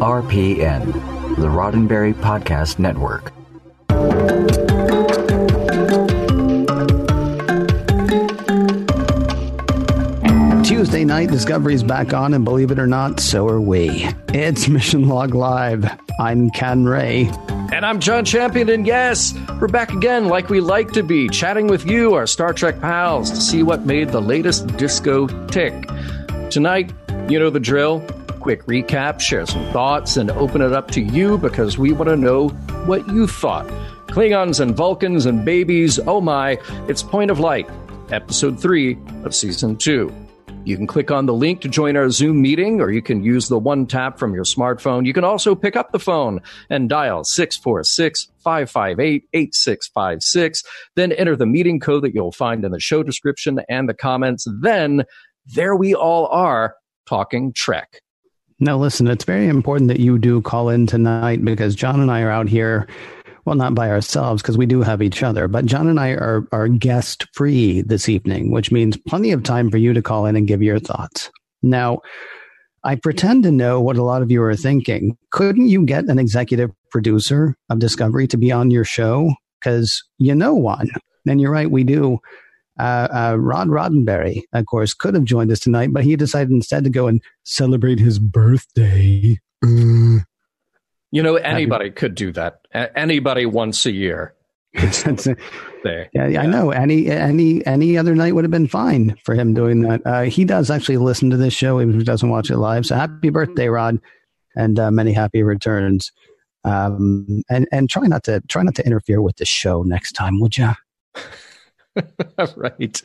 RPN, the Roddenberry Podcast Network. Tuesday night, Discovery's back on, and believe it or not, so are we. It's Mission Log Live. I'm Ken Ray. And I'm John Champion, and yes, we're back again like we like to be, chatting with you, our Star Trek pals, to see what made the latest disco tick. Tonight, you know the drill. Quick recap, share some thoughts, and open it up to you because we want to know what you thought. Klingons and Vulcans and babies, oh my, it's Point of Light, episode 3 of season 2. You can click on the link to join our Zoom meeting, or you can use the one tap from your smartphone. You can also pick up the phone and dial 646 558 8656. Then enter the meeting code that you'll find in the show description and the comments. Then there we all are talking Trek. Now, listen, it's very important that you do call in tonight because John and I are out here well, not by ourselves because we do have each other, but John and I are, are guest free this evening, which means plenty of time for you to call in and give your thoughts. Now, I pretend to know what a lot of you are thinking. Couldn't you get an executive producer of Discovery to be on your show? Because you know one. And you're right, we do. Uh, uh, Rod Roddenberry, of course, could have joined us tonight, but he decided instead to go and celebrate his birthday. Uh, you know, anybody could do that. A- anybody once a year. there. Yeah, yeah, I know. Any any any other night would have been fine for him doing that. Uh, he does actually listen to this show, even if he doesn't watch it live. So happy birthday, Rod, and uh, many happy returns. Um, and and try not to try not to interfere with the show next time, would you? right.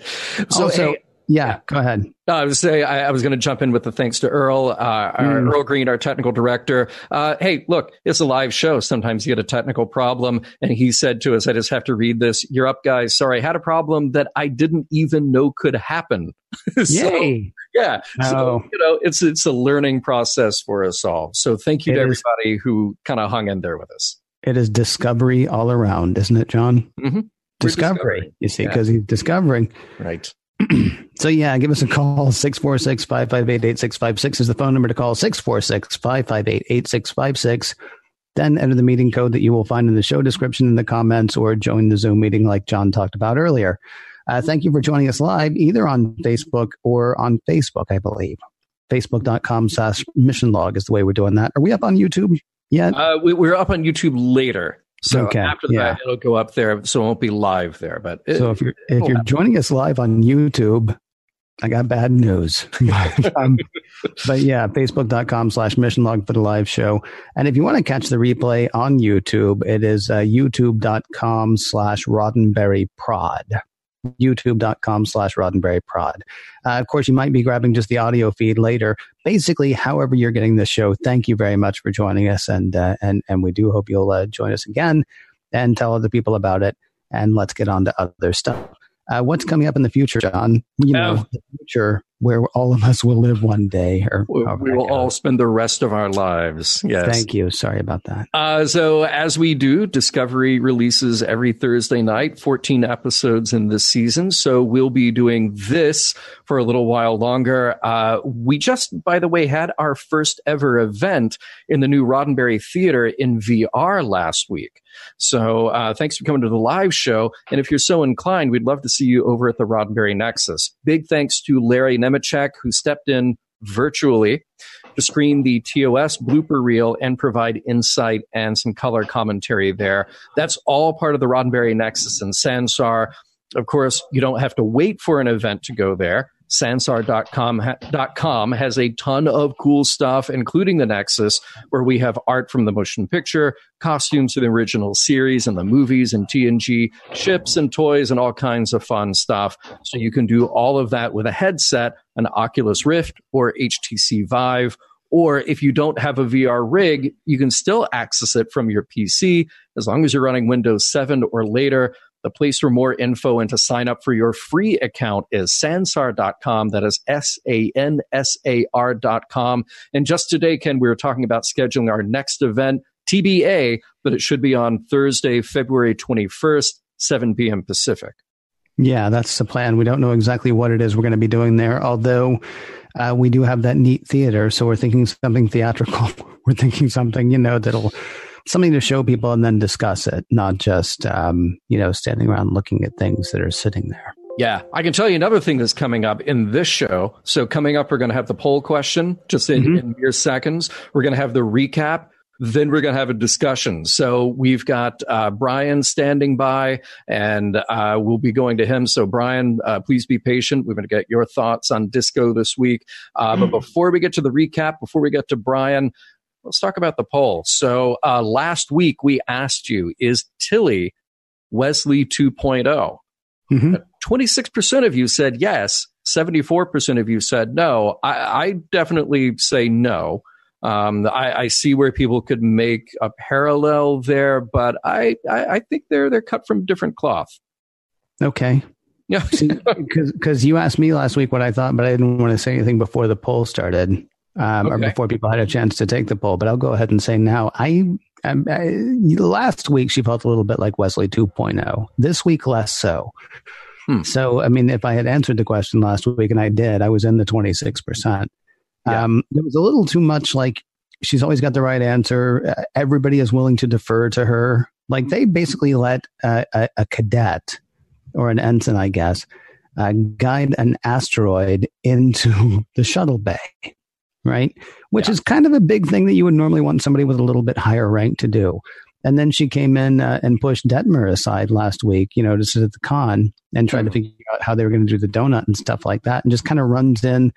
So, also, yeah, go ahead. I was say I, I was going to jump in with the thanks to Earl, uh, our, mm. Earl Green, our technical director. Uh, hey, look, it's a live show. Sometimes you get a technical problem, and he said to us, "I just have to read this. You're up, guys. Sorry, I had a problem that I didn't even know could happen." so, Yay! Yeah, oh. so you know, it's it's a learning process for us all. So thank you it to everybody is, who kind of hung in there with us. It is discovery all around, isn't it, John? Mm-hmm. Discovery, you see, because yeah. he's discovering. Right. so yeah, give us a call. 646-558-8656 is the phone number to call. 646-558-8656. Then enter the meeting code that you will find in the show description in the comments or join the Zoom meeting like John talked about earlier. Uh, thank you for joining us live, either on Facebook or on Facebook, I believe. Facebook.com slash mission log is the way we're doing that. Are we up on YouTube yet? Uh, we, we're up on YouTube later. So okay. after yeah. that, it'll go up there, so it won't be live there. But it, so if you're if you're happen. joining us live on YouTube, I got bad news. um, but yeah, facebook.com slash mission log for the live show. And if you want to catch the replay on YouTube, it is uh, youtube.com slash Roddenberry prod youtube.com slash Roddenberry prod. Uh, of course, you might be grabbing just the audio feed later. Basically, however you're getting this show, thank you very much for joining us. And, uh, and, and we do hope you'll uh, join us again and tell other people about it. And let's get on to other stuff. Uh, what's coming up in the future, John? You know, uh, the future where all of us will live one day, or we, we will all spend the rest of our lives. Yes. Thank you. Sorry about that. Uh, so, as we do, Discovery releases every Thursday night, 14 episodes in this season. So, we'll be doing this for a little while longer. Uh, we just, by the way, had our first ever event in the new Roddenberry Theater in VR last week. So, uh, thanks for coming to the live show. And if you're so inclined, we'd love to see you over at the Roddenberry Nexus. Big thanks to Larry Nemecek, who stepped in virtually to screen the TOS blooper reel and provide insight and some color commentary there. That's all part of the Roddenberry Nexus and Sansar. Of course, you don't have to wait for an event to go there. Sansar.com has a ton of cool stuff, including the Nexus, where we have art from the motion picture, costumes from the original series and the movies and TNG, ships and toys and all kinds of fun stuff. So you can do all of that with a headset, an Oculus Rift or HTC Vive. Or if you don't have a VR rig, you can still access it from your PC as long as you're running Windows 7 or later. The place for more info and to sign up for your free account is sansar.com. That is S A N S A R.com. And just today, Ken, we were talking about scheduling our next event, TBA, but it should be on Thursday, February 21st, 7 p.m. Pacific. Yeah, that's the plan. We don't know exactly what it is we're going to be doing there, although uh, we do have that neat theater. So we're thinking something theatrical we're thinking something, you know, that'll something to show people and then discuss it, not just um, you know standing around looking at things that are sitting there. Yeah, I can tell you another thing that's coming up in this show. So coming up, we're going to have the poll question just in, mm-hmm. in mere seconds. We're going to have the recap. Then we're going to have a discussion. So we've got uh, Brian standing by, and uh, we'll be going to him. So Brian, uh, please be patient. We're going to get your thoughts on disco this week. Mm-hmm. But before we get to the recap, before we get to Brian, let's talk about the poll. So uh, last week we asked you, is Tilly Wesley 2.0? Mm-hmm. 26% of you said yes. 74% of you said no. I, I definitely say no. Um, I, I, see where people could make a parallel there, but I, I, I think they're they're cut from different cloth. Okay. Yeah. Because you asked me last week what I thought, but I didn't want to say anything before the poll started um, okay. or before people had a chance to take the poll. But I'll go ahead and say now, I, I, I last week she felt a little bit like Wesley 2.0. This week, less so. Hmm. So, I mean, if I had answered the question last week, and I did, I was in the 26%. Yeah. Um, it was a little too much like she's always got the right answer. Uh, everybody is willing to defer to her. Like they basically let uh, a, a, cadet or an ensign, I guess, uh, guide an asteroid into the shuttle bay, right? Which yeah. is kind of a big thing that you would normally want somebody with a little bit higher rank to do. And then she came in uh, and pushed Detmer aside last week, you know, to sit at the con and tried mm-hmm. to figure out how they were going to do the donut and stuff like that, and just kind of runs in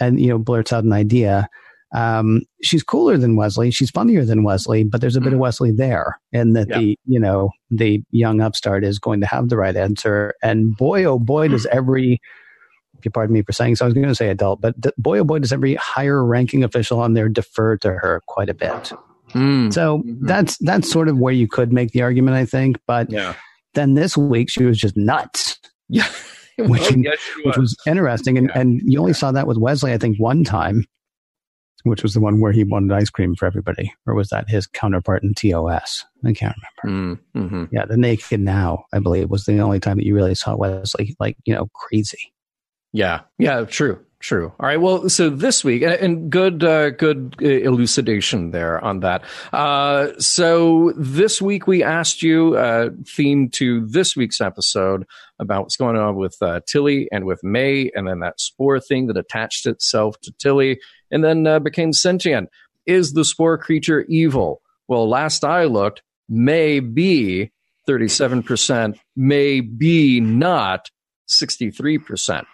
and you know blurts out an idea. Um, she's cooler than Wesley. She's funnier than Wesley, but there's a bit of mm-hmm. Wesley there, and that yeah. the you know the young upstart is going to have the right answer. And boy, oh boy, does every if you pardon me for saying so, I was going to say adult, but boy, oh boy, does every higher ranking official on there defer to her quite a bit. Mm. So mm-hmm. that's that's sort of where you could make the argument, I think. But yeah. then this week she was just nuts. Yeah. which, well, yes, which was. was interesting. And, yeah. and you only saw that with Wesley, I think, one time, which was the one where he wanted ice cream for everybody. Or was that his counterpart in TOS? I can't remember. Mm, mm-hmm. Yeah, The Naked Now, I believe, was the only time that you really saw Wesley like, you know, crazy. Yeah. Yeah, true. True. All right. Well, so this week, and good, uh, good elucidation there on that. Uh, so this week we asked you, uh, theme to this week's episode about what's going on with uh, Tilly and with May, and then that spore thing that attached itself to Tilly and then uh, became sentient. Is the spore creature evil? Well, last I looked, may be 37%, may be not 63%.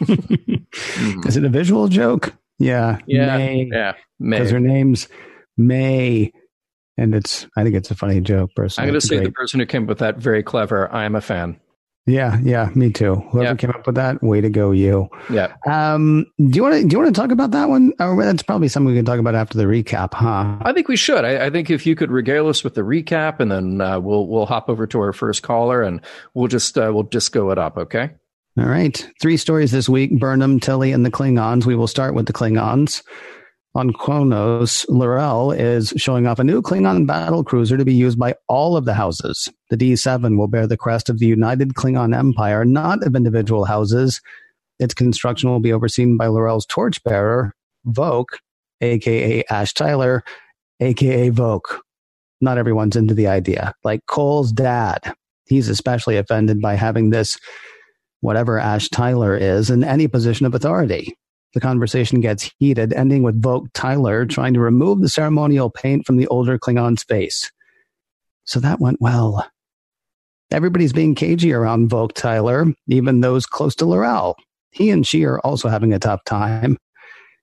Mm-hmm. Is it a visual joke? Yeah. Yeah. May. Yeah. Because her name's May. And it's, I think it's a funny joke, personally. I'm going to say great. the person who came up with that very clever. I am a fan. Yeah, yeah, me too. Whoever yeah. came up with that, way to go, you. Yeah. Um, do you want to do you want to talk about that one? Or that's probably something we can talk about after the recap, huh? I think we should. I, I think if you could regale us with the recap, and then uh, we'll we'll hop over to our first caller, and we'll just uh, we'll disco it up. Okay. All right. Three stories this week Burnham, Tilly, and the Klingons. We will start with the Klingons. On Kronos, L'Rell is showing off a new Klingon battle cruiser to be used by all of the houses. The D7 will bear the crest of the United Klingon Empire, not of individual houses. Its construction will be overseen by L'Rell's torchbearer, Voq, aka Ash Tyler, aka Voq. Not everyone's into the idea. Like Cole's dad, he's especially offended by having this whatever Ash Tyler is in any position of authority. The conversation gets heated, ending with Voq Tyler trying to remove the ceremonial paint from the older Klingon's face. So that went well. Everybody's being cagey around Voq Tyler, even those close to L'Rell. He and she are also having a tough time.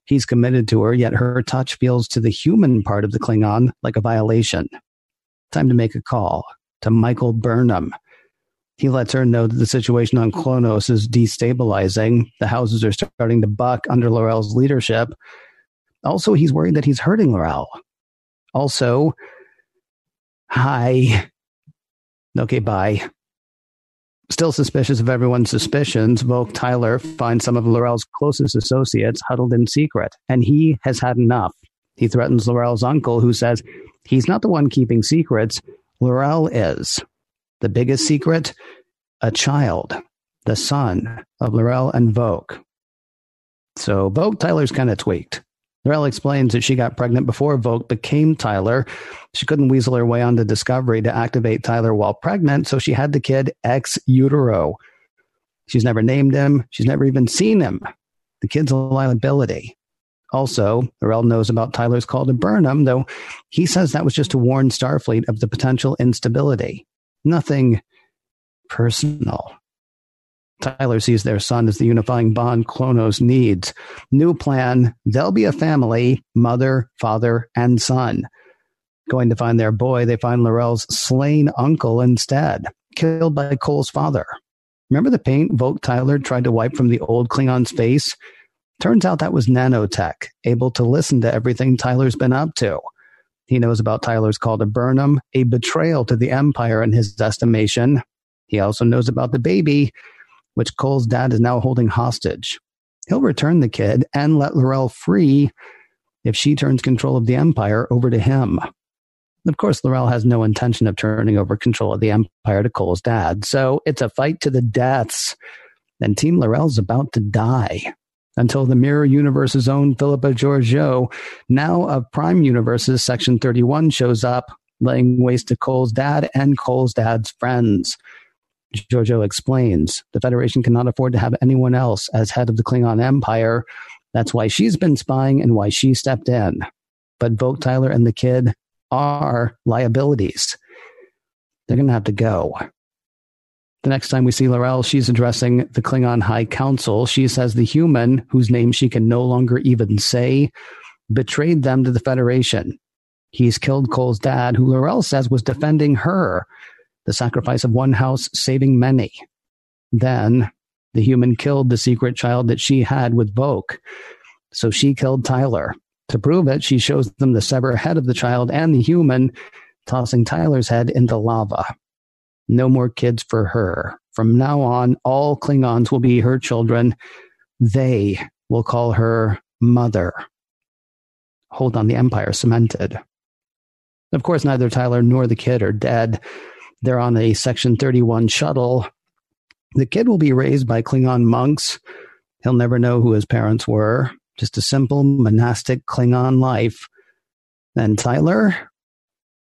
He's committed to her, yet her touch feels to the human part of the Klingon like a violation. Time to make a call to Michael Burnham, he lets her know that the situation on mm-hmm. Kronos is destabilizing. The houses are starting to buck under L'Rell's leadership. Also, he's worried that he's hurting L'Rell. Also, hi. Okay, bye. Still suspicious of everyone's suspicions, Voq Tyler finds some of L'Rell's closest associates huddled in secret, and he has had enough. He threatens L'Rell's uncle, who says he's not the one keeping secrets. L'Rell is. The biggest secret? A child, the son of L'Rell and Voq. So Voq Tyler's kind of tweaked. L'Rell explains that she got pregnant before Voq became Tyler. She couldn't weasel her way onto Discovery to activate Tyler while pregnant, so she had the kid ex utero. She's never named him. She's never even seen him. The kid's a liability. Also, L'Rell knows about Tyler's call to Burnham, though he says that was just to warn Starfleet of the potential instability. Nothing personal. Tyler sees their son as the unifying bond Kronos needs. New plan they'll be a family mother, father, and son. Going to find their boy, they find L'Rell's slain uncle instead, killed by Cole's father. Remember the paint Voq Tyler tried to wipe from the old Klingon's face? Turns out that was nanotech, able to listen to everything Tyler's been up to. He knows about Tyler's call to Burnham, a betrayal to the Empire in his estimation. He also knows about the baby, which Cole's dad is now holding hostage. He'll return the kid and let L'Rell free if she turns control of the Empire over to him. Of course, L'Rell has no intention of turning over control of the Empire to Cole's dad, so it's a fight to the deaths. And Team L'Rell's about to die until the Mirror Universe's own Philippa Georgiou, now of Prime Universe's Section 31, shows up, laying waste to Cole's dad and Cole's dad's friends. Georgiou explains the Federation cannot afford to have anyone else as head of the Klingon Empire. That's why she's been spying and why she stepped in. But Voq Tyler and the kid are liabilities. They're going to have to go. The next time we see L'Rell, she's addressing the Klingon High Council. She says the human, whose name she can no longer even say, betrayed them to the Federation. He's killed Cole's dad, who L'Rell says was defending her, the sacrifice of one house saving many. Then the human killed the secret child that she had with Voq. So she killed Tyler. To prove it, she shows them the severed head of the child and the human, tossing Tyler's head into lava. No more kids for her. From now on, all Klingons will be her children. They will call her mother. Hold on, the Empire cemented. Of course, neither Tyler nor the kid are dead. They're on a Section 31 shuttle. The kid will be raised by Klingon monks. He'll never know who his parents were. Just a simple monastic Klingon life. And Tyler,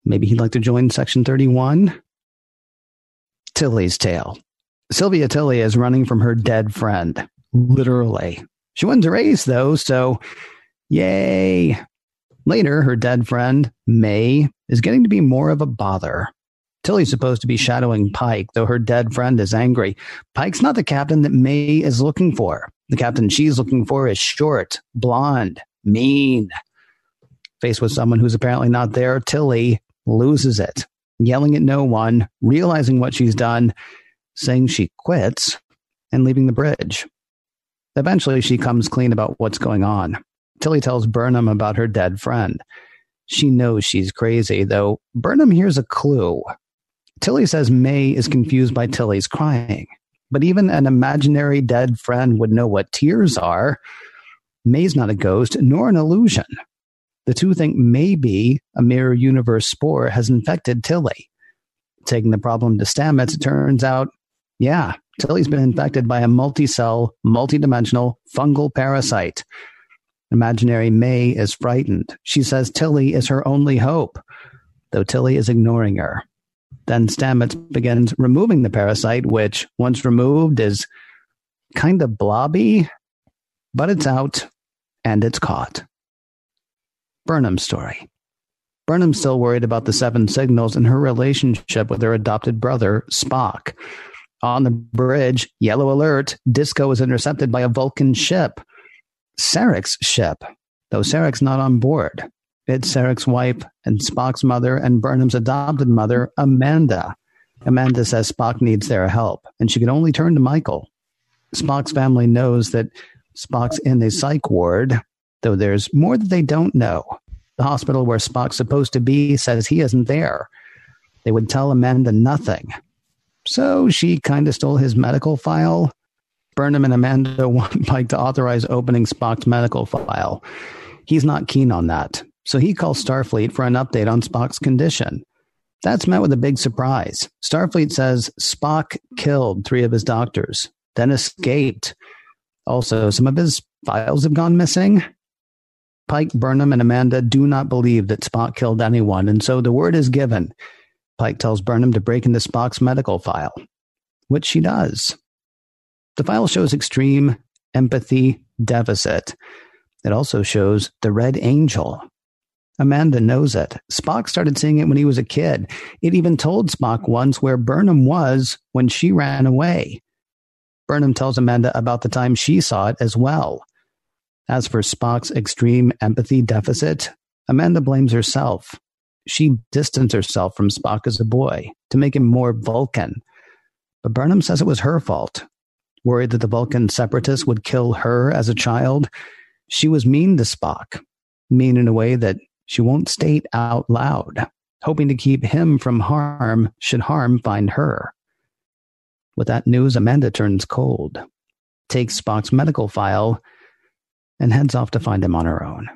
maybe he'd like to join Section 31. Tilly's tale. Sylvia Tilly is running from her dead friend, literally. She wins a race, though, so yay. Later, her dead friend, May, is getting to be more of a bother. Tilly's supposed to be shadowing Pike, though her dead friend is angry. Pike's not the captain that May is looking for. The captain she's looking for is short, blonde, mean. Faced with someone who's apparently not there, Tilly loses it yelling at no one, realizing what she's done, saying she quits, and leaving the bridge. Eventually, she comes clean about what's going on. Tilly tells Burnham about her dead friend. She knows she's crazy, though Burnham hears a clue. Tilly says May is confused by Tilly's crying, but even an imaginary dead friend would know what tears are. May's not a ghost nor an illusion. The two think maybe a mirror universe spore has infected Tilly. Taking the problem to Stamets, it turns out, yeah, Tilly's been infected by a multi-cell, multi-dimensional fungal parasite. Imaginary May is frightened. She says Tilly is her only hope, though Tilly is ignoring her. Then Stamets begins removing the parasite, which, once removed, is kind of blobby, but it's out and it's caught. Burnham's story. Burnham's still worried about the seven signals and her relationship with her adopted brother, Spock. On the bridge, yellow alert, Disco is intercepted by a Vulcan ship. Sarek's ship, though Sarek's not on board. It's Sarek's wife and Spock's mother and Burnham's adopted mother, Amanda. Amanda says Spock needs their help, and she can only turn to Michael. Spock's family knows that Spock's in a psych ward, though there's more that they don't know. The hospital where Spock's supposed to be says he isn't there. They would tell Amanda nothing. So she kind of stole his medical file. Burnham and Amanda want Mike to authorize opening Spock's medical file. He's not keen on that. So he calls Starfleet for an update on Spock's condition. That's met with a big surprise. Starfleet says Spock killed three of his doctors, then escaped. Also, some of his files have gone missing. Pike, Burnham, and Amanda do not believe that Spock killed anyone, and so the word is given. Pike tells Burnham to break into Spock's medical file, which she does. The file shows extreme empathy deficit. It also shows the Red Angel. Amanda knows it. Spock started seeing it when he was a kid. It even told Spock once where Burnham was when she ran away. Burnham tells Amanda about the time she saw it as well. As for Spock's extreme empathy deficit, Amanda blames herself. She distanced herself from Spock as a boy to make him more Vulcan. But Burnham says it was her fault. Worried that the Vulcan separatists would kill her as a child, she was mean to Spock, mean in a way that she won't state out loud, hoping to keep him from harm should harm find her. With that news, Amanda turns cold, takes Spock's medical file, and heads off to find him on her own.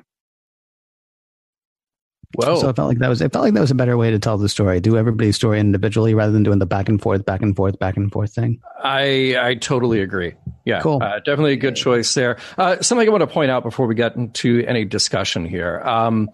Whoa. So it felt like that was it felt like that was a better way to tell the story. Do everybody's story individually rather than doing the back and forth, back and forth, back and forth thing. I I totally agree. Yeah, Cool. Uh, definitely a good choice there. Uh, something I want to point out before we get into any discussion here. Um,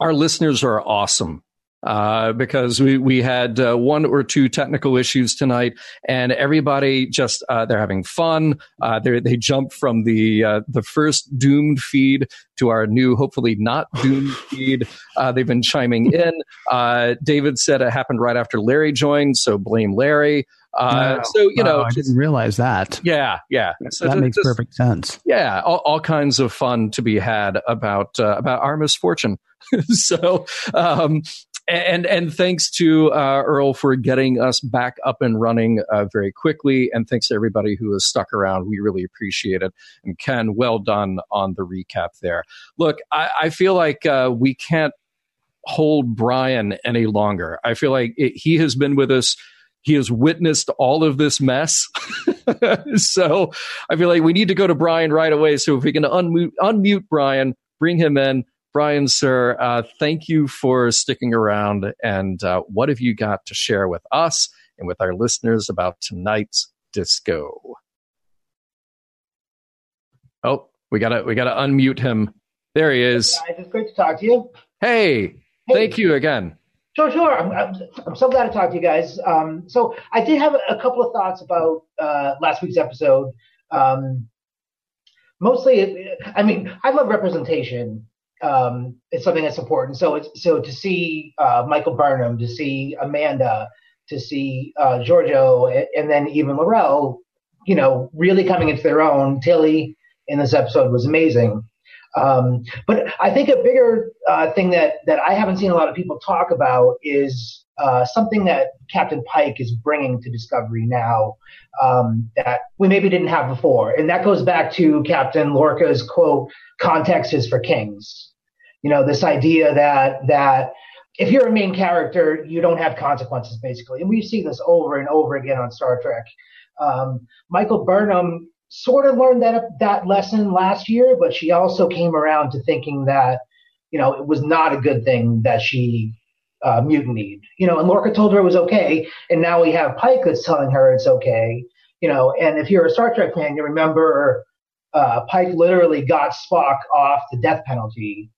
our listeners are awesome. Uh, because we we had uh, one or two technical issues tonight, and everybody just uh, they're having fun. Uh, they they jump from the uh, the first doomed feed to our new, hopefully not doomed feed. Uh, they've been chiming in. Uh, David said it happened right after Larry joined, so blame Larry. Uh, Wow. so you know, Oh, I just- didn't realize that. yeah, yeah. So that ju- makes just- perfect sense. Yeah, all, all kinds of fun to be had about uh, about our misfortune. so, um, and and thanks to uh, Earl for getting us back up and running uh, very quickly, and thanks to everybody who has stuck around. We really appreciate it. And Ken, well done on the recap there. Look, I, I feel like uh, we can't hold Brian any longer. I feel like it, he has been with us. He has witnessed all of this mess. so I feel like we need to go to Brian right away. So if we can unmute, unmute Brian, bring him in. Brian, sir, uh, thank you for sticking around. And uh, what have you got to share with us and with our listeners about tonight's disco? Oh, we gotta we gotta unmute him. There he is. Guys, it's great to talk to you. Hey, Hey. thank you again. Sure, sure. I'm, I'm, I'm so glad to talk to you guys. Um, so I did have a, a couple of thoughts about uh, last week's episode. Um, mostly, I mean, I love representation. Um, it's something that's important. So it's so to see uh, Michael Burnham, to see Amanda, to see uh, Georgiou, and, then even L'Rell, you know, really coming into their own. Tilly in this episode was amazing. Um, but I think a bigger uh, thing that that I haven't seen a lot of people talk about is uh, something that Captain Pike is bringing to Discovery now um, that we maybe didn't have before, and that goes back to Captain Lorca's quote: "Context is for kings." You know, this idea that that if you're a main character, you don't have consequences, basically, and we see this over and over again on Star Trek. Um, Michael Burnham sort of learned that that lesson last year, but she also came around to thinking that you know it was not a good thing that she uh, mutinied. You know, and Lorca told her it was okay, and now we have Pike that's telling her it's okay. You know, and if you're a Star Trek fan, you remember uh, Pike literally got Spock off the death penalty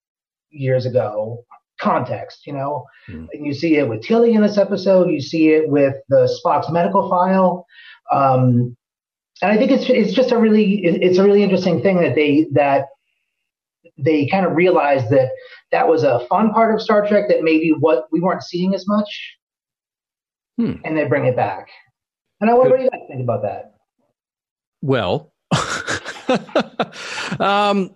years ago. Context, you know, Hmm. and you see it with Tilly in this episode. You see it with the Spock's medical file. Um, and I think it's it's just a really it's a really interesting thing that they that they kind of realized that that was a fun part of Star Trek that maybe what we weren't seeing as much, Hmm. and they bring it back. And I wonder what do you guys think about that. Well, um,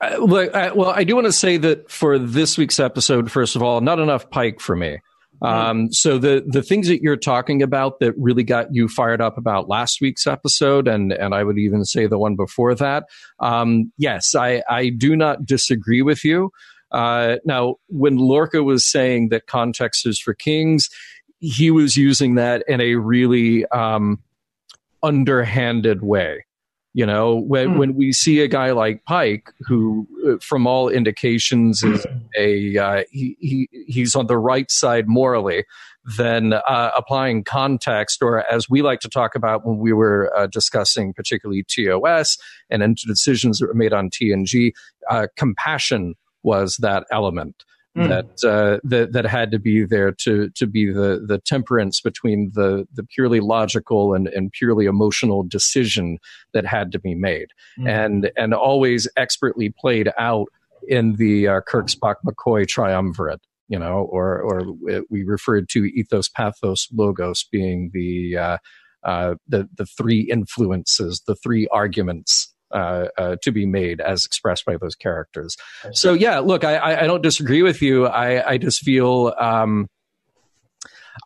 I, I, well, I do want to say that for this week's episode, first of all, not enough Pike for me. Um, so the the things that you're talking about that really got you fired up about last week's episode, and and I would even say the one before that. Um, yes, I I do not disagree with you. Uh, now, when Lorca was saying that context is for kings, he was using that in a really um, underhanded way. You know, when mm. when we see a guy like Pike, who, uh, from all indications, is a uh, he, he he's on the right side morally, then uh, applying context, or as we like to talk about when we were uh, discussing particularly TOS and into decisions that were made on TNG, uh, compassion was that element mm. that uh, that that had to be there to to be the the temperance between the the purely logical and and purely emotional decision that had to be made, mm. and and always expertly played out in the uh, Kirk Spock McCoy triumvirate. You know, or or we referred to ethos, pathos, logos being the uh, uh, the the three influences, the three arguments uh, uh, to be made as expressed by those characters. So yeah, look, I, I don't disagree with you. I, I just feel um,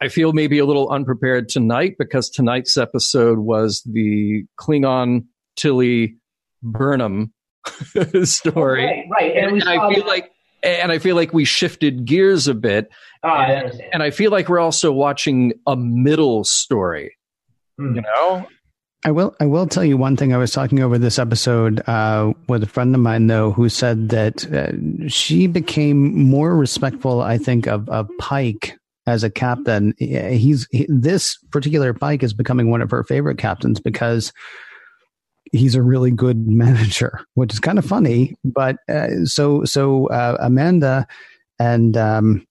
I feel maybe a little unprepared tonight because tonight's episode was the Klingon Tilly Burnham story. Right, right. And, and I feel that. like and I feel like we shifted gears a bit. Oh, and, I and, I feel like we're also watching a middle story. Mm. You know, I will. I will tell you one thing. I was talking over this episode uh, with a friend of mine, though, who said that uh, she became more respectful. I think of, of Pike as a captain. He's he, this particular Pike is becoming one of her favorite captains because he's a really good manager, which is kind of funny. But uh, so so uh, Amanda and um,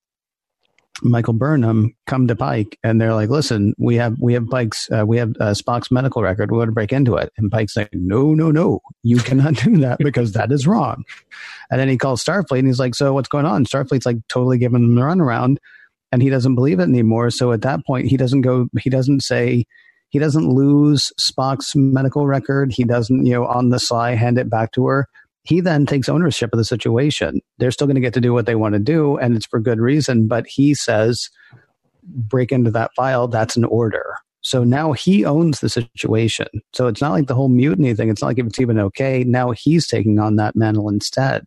Michael Burnham come to Pike and they're like, "Listen, we have we have Pike's uh, we have uh, Spock's medical record. We want to break into it." And Pike's like, "No, no, no, you cannot do that because that is wrong." And then he calls Starfleet and he's like, "So what's going on?" Starfleet's like totally giving him the runaround, and he doesn't believe it anymore. So at that point, he doesn't go. He doesn't say. He doesn't lose Spock's medical record. He doesn't, you know, on the sly hand it back to her he then takes ownership of the situation. They're still going to get to do what they want to do, and it's for good reason. But he says, break into that file, that's an order. So now he owns the situation. So it's not like the whole mutiny thing. It's not like it's even okay. Now he's taking on that mantle instead,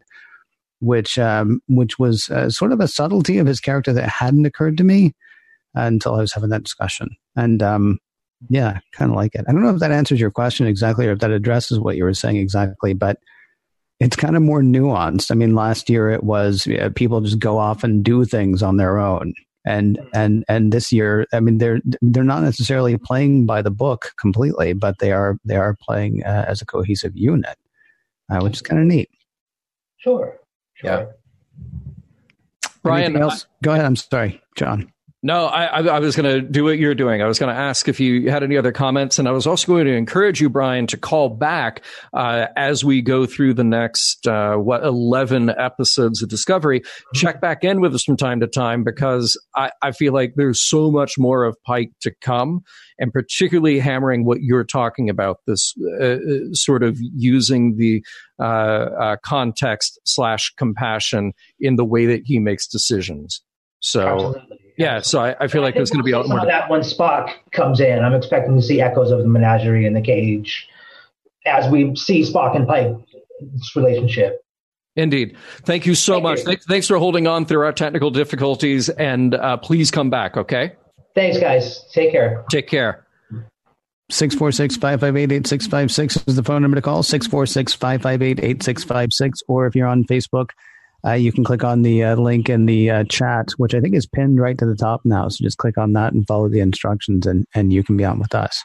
which um, which was uh, sort of a subtlety of his character that hadn't occurred to me until I was having that discussion. And um, yeah, kind of like it. I don't know if that answers your question exactly or if that addresses what you were saying exactly, but it's kind of more nuanced. I mean, last year it was yeah, people just go off and do things on their own, and and and this year, I mean, they're they're not necessarily playing by the book completely, but they are they are playing uh, as a cohesive unit, uh, which is kind of neat. Sure. sure. Yeah. Brian, else? go ahead. I'm sorry, John. No, I, I was going to do what you're doing. I was going to ask if you had any other comments, and I was also going to encourage you, Brian, to call back uh, as we go through the next uh, what eleven episodes of Discovery. Mm-hmm. Check back in with us from time to time because I, I feel like there's so much more of Pike to come, and particularly hammering what you're talking about this uh, uh sort of using the uh, uh, context slash compassion in the way that he makes decisions. So. Absolutely yeah, so I, I feel like there's going to be a lot more. that when Spock comes in, I'm expecting to see echoes of the menagerie in the cage as we see Spock and Pike's relationship. Indeed. Thank you so Thank much. You. Thanks for holding on through our technical difficulties, and uh, please come back, okay? Thanks, guys. Take care. Take care. 646 558 8656 is the phone number to call 646 558 8656. Or if you're on Facebook, uh, you can click on the uh, link in the uh, chat, which I think is pinned right to the top now. So just click on that and follow the instructions, and, and you can be on with us.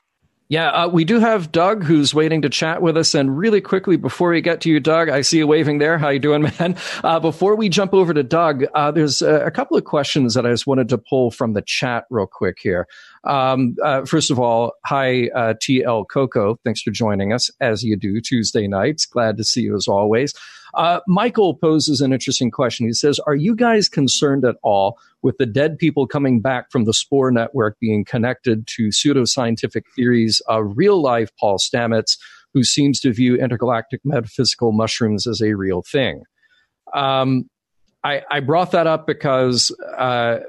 Yeah, uh, we do have Doug who's waiting to chat with us. And really quickly, before we get to you, Doug, I see you waving there. How you doing, man? Uh, before we jump over to Doug, uh, there's a, a, couple of questions that I just wanted to pull from the chat real quick here. Um, first of all, hi, TL Coco. Thanks for joining us as you do Tuesday nights. Glad to see you as always. Uh, Michael poses an interesting question. He says, Are you guys concerned at all with the dead people coming back from the Spore network being connected to pseudoscientific theories of real life Paul Stamets, who seems to view intergalactic metaphysical mushrooms as a real thing? Um, I, I, brought that up because. Uh,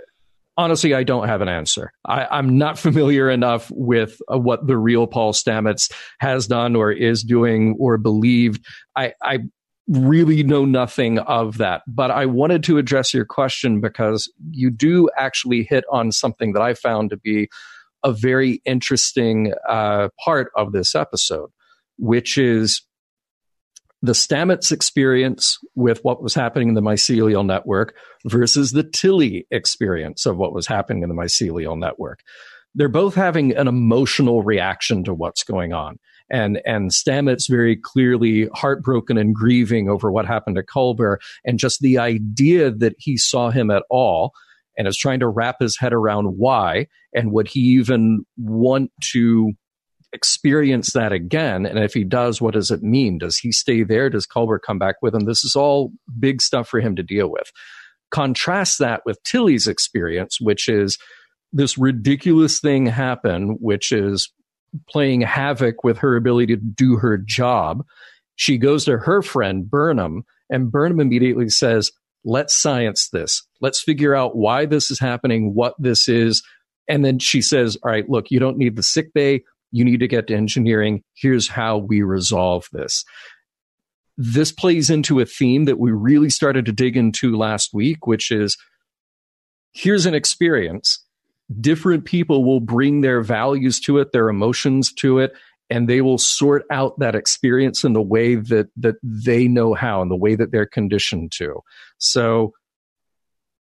honestly, I don't have an answer. I, am not familiar enough with uh, what the real Paul Stamets has done or is doing or believed. I, I really know nothing of that. But I wanted to address your question because you do actually hit on something that I found to be a very interesting uh, part of this episode. which is the Stamets experience with what was happening in the mycelial network versus the Tilly experience of what was happening in the mycelial network. They're both having an emotional reaction to what's going on. And, and Stamets very clearly heartbroken and grieving over what happened to Culber and just the idea that he saw him at all and is trying to wrap his head around why and would he even want to experience that again? And if he does, what does it mean? Does he stay there? Does Culber come back with him? This is all big stuff for him to deal with. Contrast that with Tilly's experience, which is this ridiculous thing happen, which is playing havoc with her ability to do her job. She goes to her friend Burnham, and Burnham immediately says, Let's science this. Let's figure out why this is happening, what this is. And then she says, All right, look, you don't need the sick bay. You need to get to engineering. Here's how we resolve this. This plays into a theme that we really started to dig into last week, which is here's an experience. Different people will bring their values to it, their emotions to it, and they will sort out that experience in the way that that they know how and the way that they're conditioned to. So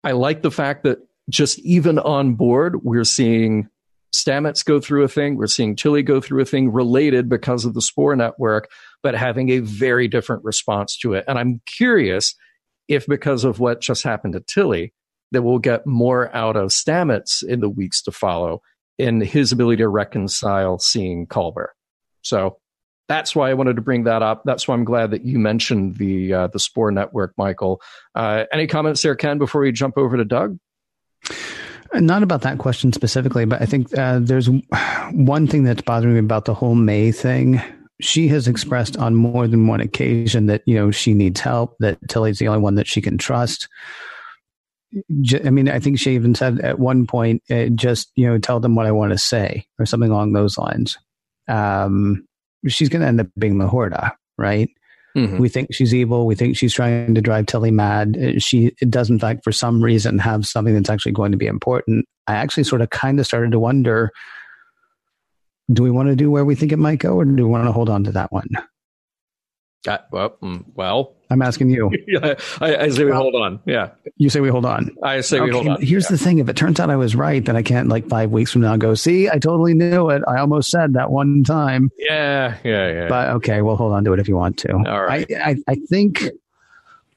I like the fact that just even on board, we're seeing Stamets go through a thing. We're seeing Tilly go through a thing related because of the spore network, but having a very different response to it. And I'm curious if because of what just happened to Tilly, that we'll get more out of Stamets in the weeks to follow in his ability to reconcile seeing Culber. So that's why I wanted to bring that up. That's why I'm glad that you mentioned the uh, the Spore Network, Michael. Uh, any comments there, Ken, before we jump over to Doug? Not about that question specifically, but I think uh, there's one thing that's bothering me about the whole May thing. She has expressed on more than one occasion that you know she needs help. That Tilly's the only one that she can trust. I mean, I think she even said at one point, uh, "Just you know, tell them what I want to say," or something along those lines. Um, she's going to end up being the Horta, right? Mm-hmm. We think she's evil. We think she's trying to drive Tilly mad. Uh, she does, in fact, for some reason, have something that's actually going to be important. I actually sort of kind of started to wonder do we want to do where we think it might go, or do we want to hold on to that one? Uh, well, mm, well, I'm asking you. I, I say we hold on. Yeah, you say we hold on. I say okay, we hold on. Here's yeah. the thing: if it turns out I was right, then I can't like five weeks from now go. See, I totally knew it. I almost said that one time. Yeah, yeah, yeah. But okay, we'll hold on to it if you want to. All right. I, I, I think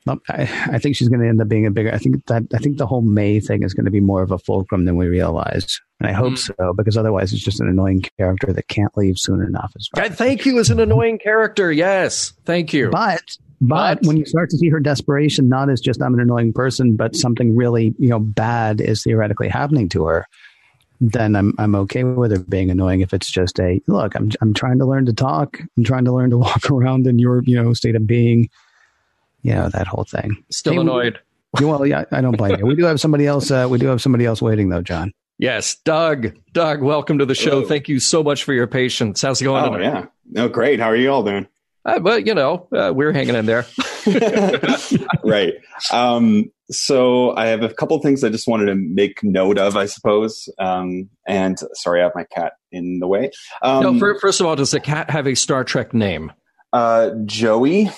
I, I think she's going to end up being a bigger. I think that I think the whole May thing is going to be more of a fulcrum than we realize, and I hope mm. so because otherwise it's just an annoying character that can't leave soon enough. As far thank you as an annoying character. Yes, thank you. But but, but when you start to see her desperation, not as just I'm an annoying person, but something really you know bad is theoretically happening to her, then I'm I'm okay with her being annoying. If it's just a look, I'm I'm trying to learn to talk, I'm trying to learn to walk around in your you know state of being you know that whole thing. Still hey, annoyed. We, well, yeah, I don't blame you. We do have somebody else. Uh, we do have somebody else waiting though, John. Yes, Doug. Doug, welcome to the show. Hello. Thank you so much for your patience. How's it going? Oh tonight? yeah, no, great. How are you all doing? Uh, but you know, uh, we're hanging in there. right. Um, so I have a couple things I just wanted to make note of, I suppose. Um, and sorry, I have my cat in the way. Um, no, for, first of all, does the cat have a Star Trek name? Uh, Joey.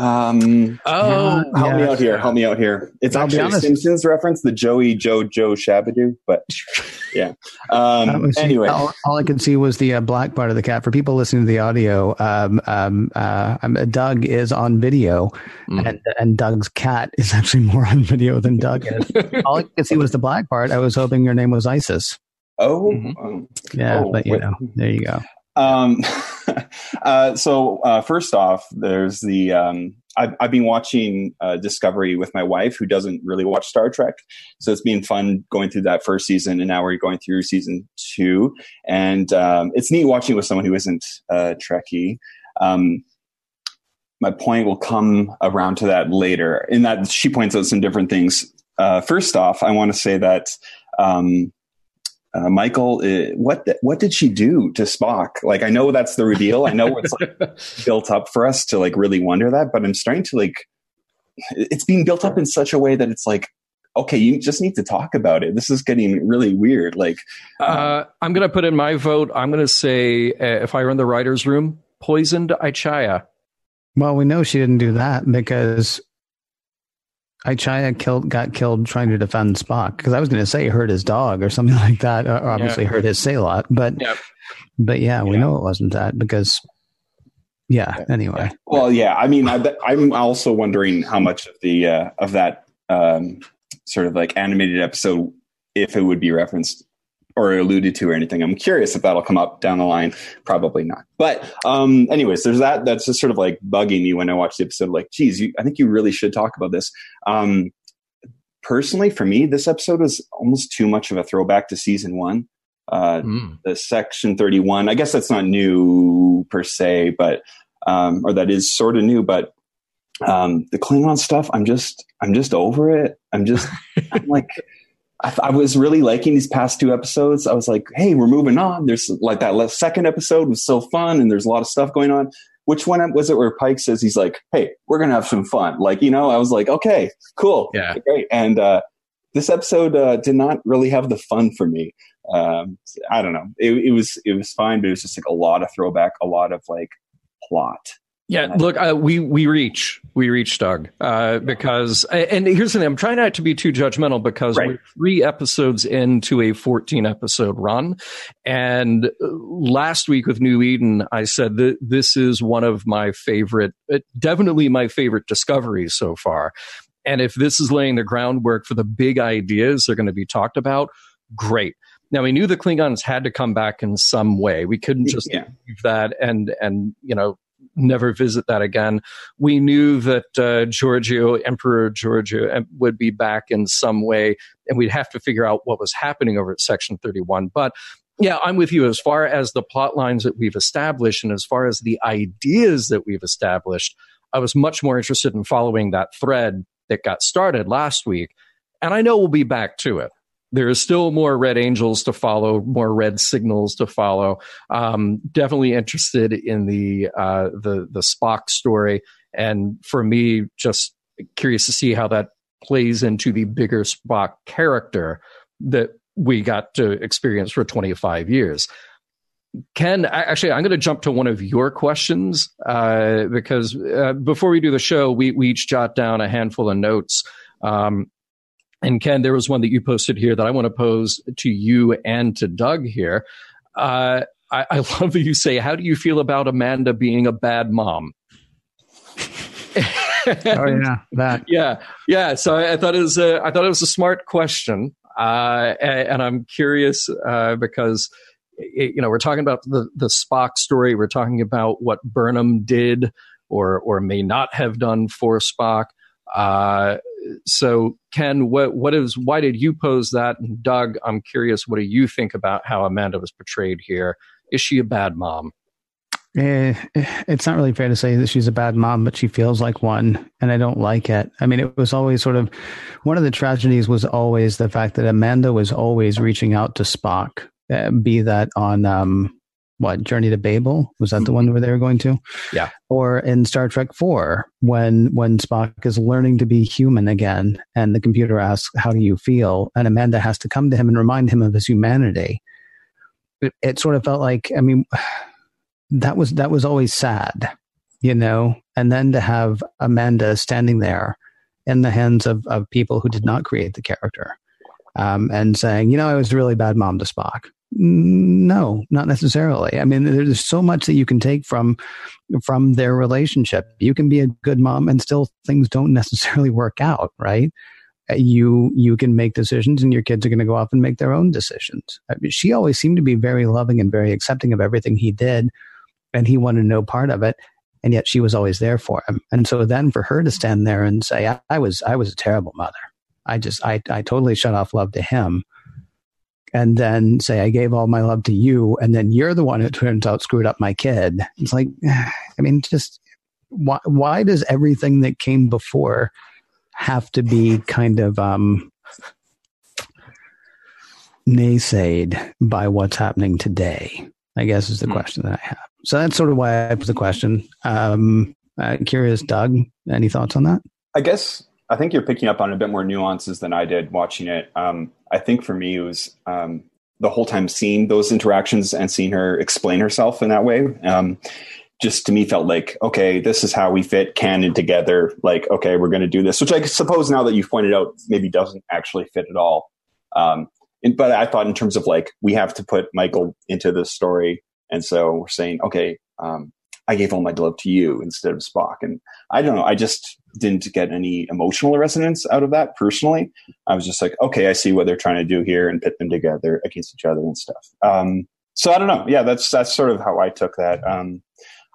Um, oh, help yeah. me out here. Help me out here. It's I'll actually a Simpsons reference, the Joey Joe Joe Shabadoo, but yeah. Um, anyway, all, all, I could see was the uh, black part of the cat. For people listening to the audio, um, um, uh, um, Doug is on video, mm. and and Doug's cat is actually more on video than Doug is. all I could see was the black part. I was hoping your name was Isis. Oh, mm-hmm. yeah, oh, but you wait. know, there you go. Um, uh, so uh, first off, there's the um, I've, I've, been watching uh, Discovery with my wife, who doesn't really watch Star Trek. So it's been fun going through that first season, and now we're going through season two. And um, it's neat watching with someone who isn't uh, Trekkie. Um, my point will come around to that later. In that she points out some different things. Uh, first off, I want to say that um, uh, Michael, uh, what what did she do to Spock? Like, I know that's the reveal. I know it's like built up for us to like really wonder that, but I'm starting to like. It's being built up in such a way that it's like, okay, you just need to talk about it. This is getting really weird. Like, uh, I'm going to put in my vote. I'm going to say, uh, if I were in the writers' room, poisoned Ichaya. Well, we know she didn't do that because Ichaya killed, got killed trying to defend Spock. Because I was going to say hurt his dog or something like that. Or obviously yeah. hurt his sehlat, but yep. but yeah, we yeah. know it wasn't that because yeah. Anyway. Well, yeah. I mean, I, am also wondering how much of the uh, of that um, sort of like animated episode, if it would be referenced or alluded to or anything. I'm curious if that'll come up down the line. Probably not. But um, anyways, there's that. That's just sort of like bugging me when I watch the episode. Like, geez, you, I think you really should talk about this. Um, personally, for me, this episode was almost too much of a throwback to season one. Uh, mm. The section 31. I guess that's not new per se, but um, or that is sort of new, but um, the Klingon stuff, I'm just, I'm just over it. I'm just, I'm like, I, I, was really liking these past two episodes. I was like, hey, we're moving on. There's like that second episode was so fun and there's a lot of stuff going on. Which one was it where Pike says he's like, hey, we're going to have some fun? Like, you know, I was like, okay, cool. Yeah. Great. And, uh, this episode uh, did not really have the fun for me. Um, I don't know. It, it was it was fine, but it was just like a lot of throwback, a lot of like plot. Yeah, look, uh, we we reach we reach Doug uh, because, and here's the thing: I'm trying not to be too judgmental because right. we're three episodes into a 14 episode run, and uh, last week with New Eden, I said that this is one of my favorite, uh, definitely my favorite discoveries so far. And if this is laying the groundwork for the big ideas they're going to be talked about, great. Now we knew the Klingons had to come back in some way. We couldn't just yeah. leave that and and you know never visit that again. We knew that uh, Georgiou, Emperor Georgiou, would be back in some way, and we'd have to figure out what was happening over at Section 31. But yeah, I'm with you. As far as the plot lines that we've established and as far as the ideas that we've established, I was much more interested in following that thread that got started last week. And I know we'll be back to it there is still more red angels to follow, more red signals to follow. Um, definitely interested in the uh, the the Spock story, and for me, just curious to see how that plays into the bigger Spock character that we got to experience for 25 years. Ken, actually, I'm going to jump to one of your questions uh, because uh, before we do the show, we, we each jot down a handful of notes. Um, and Ken, there was one that you posted here that I want to pose to you and to Doug here. Uh, I, I love that you say, "How do you feel about Amanda being a bad mom?" oh yeah, that. Yeah, yeah. So I, I, thought it was a, I thought it was a smart question, uh, and, and, I'm curious uh, because it, you know we're talking about the the Spock story. We're talking about what Burnham did or or may not have done for Spock. Uh, so Ken, what what is why did you pose that? And Doug, I'm curious, what do you think about how Amanda was portrayed here? Is she a bad mom? Eh, it's not really fair to say that she's a bad mom, but she feels like one, and I don't like it. I mean, it was always sort of one of the tragedies was always the fact that Amanda was always reaching out to Spock, uh, be that on um, what Journey to Babel was that the one where they were going to? Yeah. Or in Star Trek Four, when when Spock is learning to be human again, and the computer asks, "How do you feel?" and Amanda has to come to him and remind him of his humanity. It, it sort of felt like, I mean, that was that was always sad, you know. And then to have Amanda standing there in the hands of of people who did not create the character, um, and saying, "You know, I was a really bad mom to Spock." No, not necessarily. I mean, there's so much that you can take from from their relationship. You can be a good mom and still things don't necessarily work out, right? Uh, you you can make decisions and your kids are going to go off and make their own decisions. I mean, she always seemed to be very loving and very accepting of everything he did and he wanted no part of it and yet she was always there for him. And so then for her to stand there and say I, I was I was a terrible mother. I just I I totally shut off love to him and then say I gave all my love to you, and then you're the one who turns out screwed up my kid. It's like, I mean, just why? Why does everything that came before have to be kind of um, naysayed by what's happening today? I guess is the hmm. question that I have. So that's sort of why I put the question. Um, uh, curious, Doug, any thoughts on that? I guess I think you're picking up on a bit more nuances than I did watching it. Um, I think for me, it was um, the whole time seeing those interactions and seeing her explain herself in that way. Um, just to me felt like okay this is how we fit canon together. Like okay we're going to do this which i suppose now that you've pointed out maybe doesn't actually fit at all. Um, and, but i thought in terms of like we have to put michael into this story. And so we're saying okay um, i gave all my love to you instead of spock. And i don't know i just didn't get any emotional resonance out of that personally i was just like okay i see what they're trying to do here and pit them together against each other and stuff um, so i don't know yeah that's that's sort of how i took that um,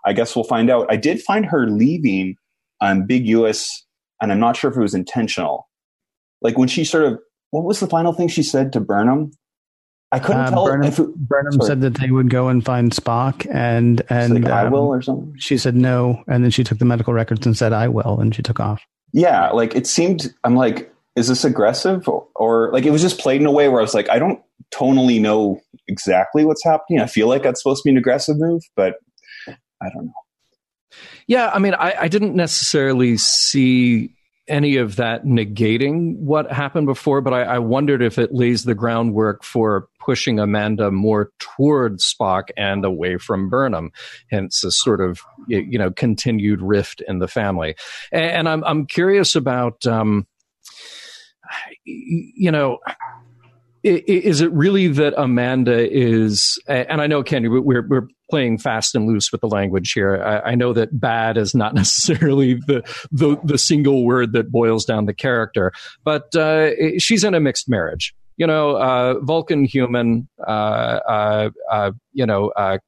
I guess we'll find out. I did find her leaving ambiguous, and I'm not sure if it was intentional. Like when she sort of, what was the final thing she said to Burnham? I couldn't uh, tell. Burnham, it, Burnham said that they would go and find Spock, and and like, um, I will or something. She said no, and then she took the medical records and said I will, and she took off. Yeah, like it seemed. I'm like, is this aggressive or, or like it was just played in a way where I was like, I don't tonally know exactly what's happening. I feel like that's supposed to be an aggressive move, but I don't know. Yeah, I mean, I, I didn't necessarily see any of that negating what happened before, but I, I, wondered if it lays the groundwork for pushing Amanda more toward Spock and away from Burnham, hence a sort of you know continued rift in the family. And, I'm I'm curious about um, you know is it really that Amanda is, and I know, Kenny, we're, we're playing fast and loose with the language here. I, I know that bad is not necessarily the, the, the, single word that boils down the character, but uh, she's in a mixed marriage. You know, uh, Vulcan human, uh, uh, uh you know, uh,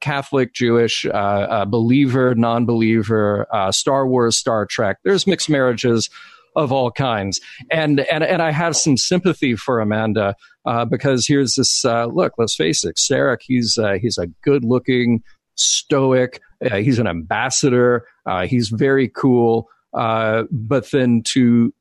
Catholic, Jewish, believer, non believer, Star Wars, Star Trek. There's mixed marriages of all kinds. And and and I have some sympathy for Amanda uh, because here's this uh, look. Let's face it, Sarek. He's uh, he's a good looking, stoic. Uh, he's an ambassador. Uh, he's very cool. Uh, but then to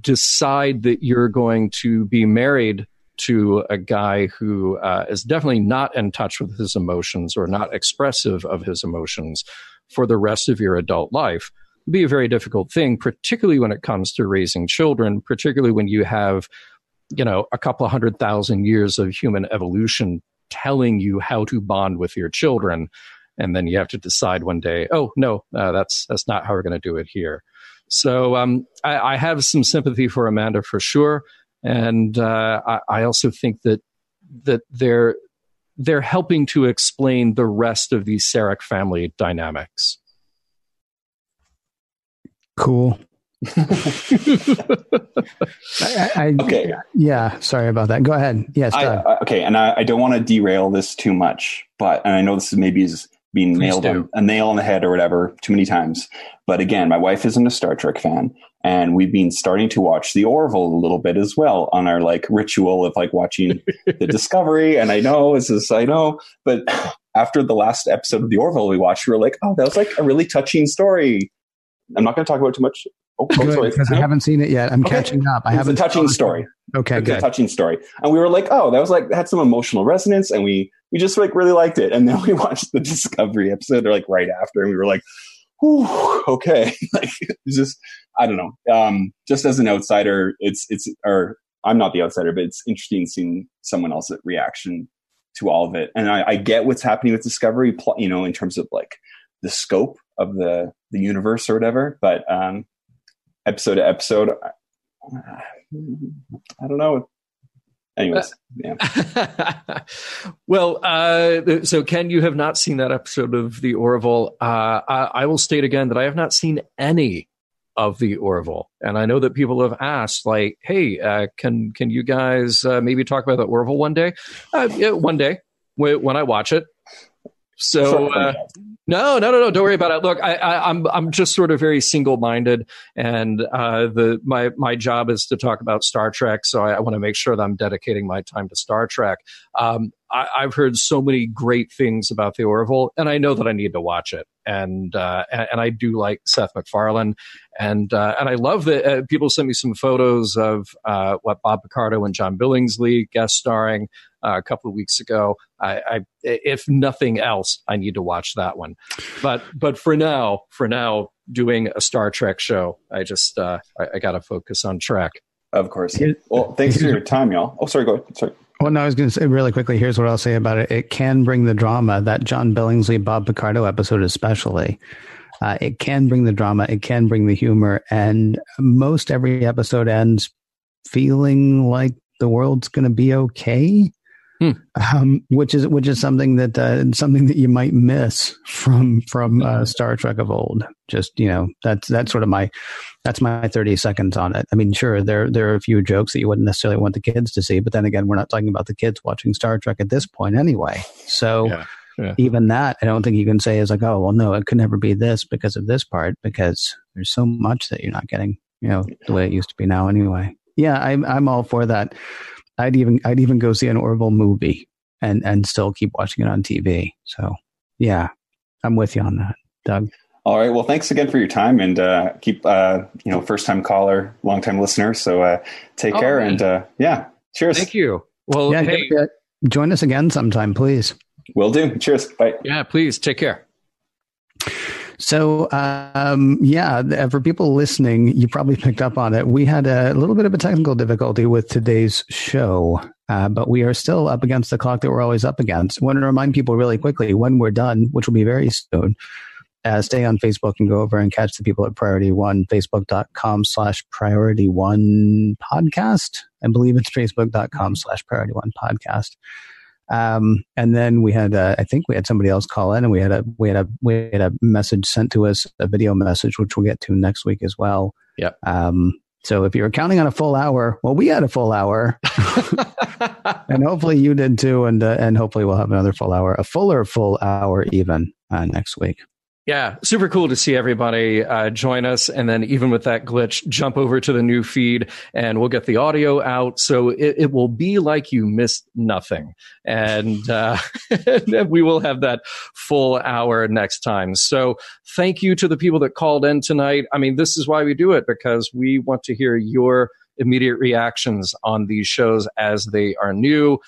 decide that you're going to be married to a guy who uh, is definitely not in touch with his emotions or not expressive of his emotions for the rest of your adult life be a very difficult thing, particularly when it comes to raising children, particularly when you have, you know, a couple of hundred thousand years of human evolution telling you how to bond with your children. And then you have to decide one day, oh, no, uh, that's, that's not how we're going to do it here. So um, I, I, have some sympathy for Amanda for sure. And uh, I, I also think that that they're they're helping to explain the rest of these Sarek family dynamics. Cool. I, I, okay. Yeah. Sorry about that. Go ahead. Yes. I, okay. And I, I don't want to derail this too much, but and I know this is maybe is being Please nailed on, a nail on the head or whatever too many times. But again, my wife isn't a Star Trek fan, and we've been starting to watch the Orville a little bit as well on our like ritual of like watching the Discovery. And I know this is I know, but after the last episode of the Orville we watched, we were like, oh, that was like a really touching story I'm not going to talk about too much. Oh, oh Good, because I haven't seen it yet. I'm okay. catching up. I haven't. It's a touching story. Okay, it's good. a touching story, and we were like, "Oh, that was like had some emotional resonance," and we we just like really liked it. And then we watched the Discovery episode, or like right after, and we were like, Ooh, okay." like it's just I don't know. Um, just as an outsider, it's it's or I'm not the outsider, but it's interesting seeing someone else's reaction to all of it. And I, I get what's happening with Discovery, you know, in terms of like the scope of the the universe or whatever. But um, episode to episode, I, I don't know. Anyways, yeah. well, uh, so Ken, you have not seen that episode of the Orville. Uh, I, I will state again that I have not seen any of the Orville, and I know that people have asked, like, "Hey, uh, can can you guys uh, maybe talk about the Orville one day?" Uh, yeah, one day when I watch it. So uh, no, no, no, no. Don't worry about it. Look, I, am I'm, I'm just sort of very single minded, and uh, the my my job is to talk about Star Trek. So I, I want to make sure that I'm dedicating my time to Star Trek. Um, I, have heard so many great things about the Orville, and I know that I need to watch it. And uh, and, and, I do like Seth MacFarlane, and uh, and I love that uh, people sent me some photos of uh, what Bob Picardo and John Billingsley guest starring uh, a couple of weeks ago. I, I, if nothing else, I need to watch that one. But but for now, for now, doing a Star Trek show, I just uh, I, I got to focus on Trek. Of course. Well, thanks for your time, y'all. Oh, sorry. Go ahead. Sorry. well, no, I was going to say really quickly. Here's what I'll say about it: it can bring the drama. That John Billingsley, Bob Picardo episode, especially. Uh, it can bring the drama. It can bring the humor, and most every episode ends feeling like the world's going to be okay. Hmm. Um, which is which is something that uh, something that you might miss from from uh, Star Trek of old. Just you know, that's that's sort of my that's my thirty seconds on it. I mean, sure, there there are a few jokes that you wouldn't necessarily want the kids to see, but then again, we're not talking about the kids watching Star Trek at this point anyway. So. Yeah. Yeah. Even that, I don't think you can say is like, oh, well, no, it could never be this because of this part, because there's so much that you're not getting, you know, the way it used to be now anyway. Yeah, I'm I'm all for that. I'd even I'd even go see an Orville movie and and still keep watching it on TV. So yeah, I'm with you on that, Doug. All right. Well, thanks again for your time and uh, keep uh, you know first time caller, long time listener. So uh, take oh, care man. and uh, yeah, cheers. Thank you. Well, yeah, hey, join us again sometime, please. Will do. Cheers. Bye. Yeah, please take care. So, um, yeah, for people listening, you probably picked up on it. We had a little bit of a technical difficulty with today's show, uh, but we are still up against the clock that we're always up against. I want to remind people really quickly when we're done, which will be very soon. Uh, stay on Facebook and go over and catch the people at Priority One, facebook.com slash Priority One podcast. I believe it's facebook.com slash Priority One podcast. Um, and then we had, uh, I think we had somebody else call in, and we had a we had a we had a message sent to us, a video message, which we'll get to next week as well. Yep. Um, so if you're counting on a full hour, well, we had a full hour, and hopefully you did too, and uh, and hopefully we'll have another full hour, a fuller full hour even uh, next week. Yeah, super cool to see everybody uh, join us. And then, even with that glitch, jump over to the new feed and we'll get the audio out. So it, it will be like you missed nothing. And uh, we will have that full hour next time. So, thank you to the people that called in tonight. I mean, this is why we do it because we want to hear your immediate reactions on these shows as they are new.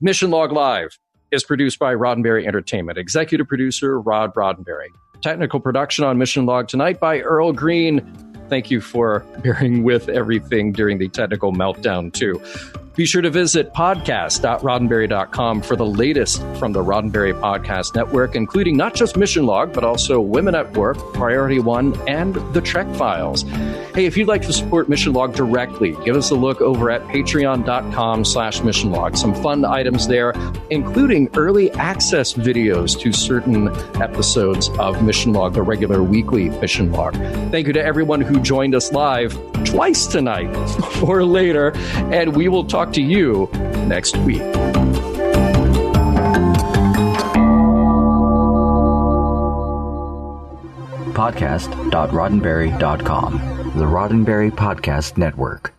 Mission Log Live is produced by Roddenberry Entertainment. Executive producer Rod Roddenberry. Technical production on Mission Log tonight by Earl Green. Thank you for bearing with everything during the technical meltdown, too. Be sure to visit podcast.roddenberry.com for the latest from the Roddenberry Podcast Network, including not just Mission Log, but also Women at Warp, Priority One, and the Trek Files. Hey, if you'd like to support Mission Log directly, give us a look over at patreon.com slash mission log. Some fun items there, including early access videos to certain episodes of Mission Log, the regular weekly Mission Log. Thank you to everyone who joined us live twice tonight or later, and we will talk talk to you next week. Podcast.roddenberry.com, the Roddenberry Podcast Network.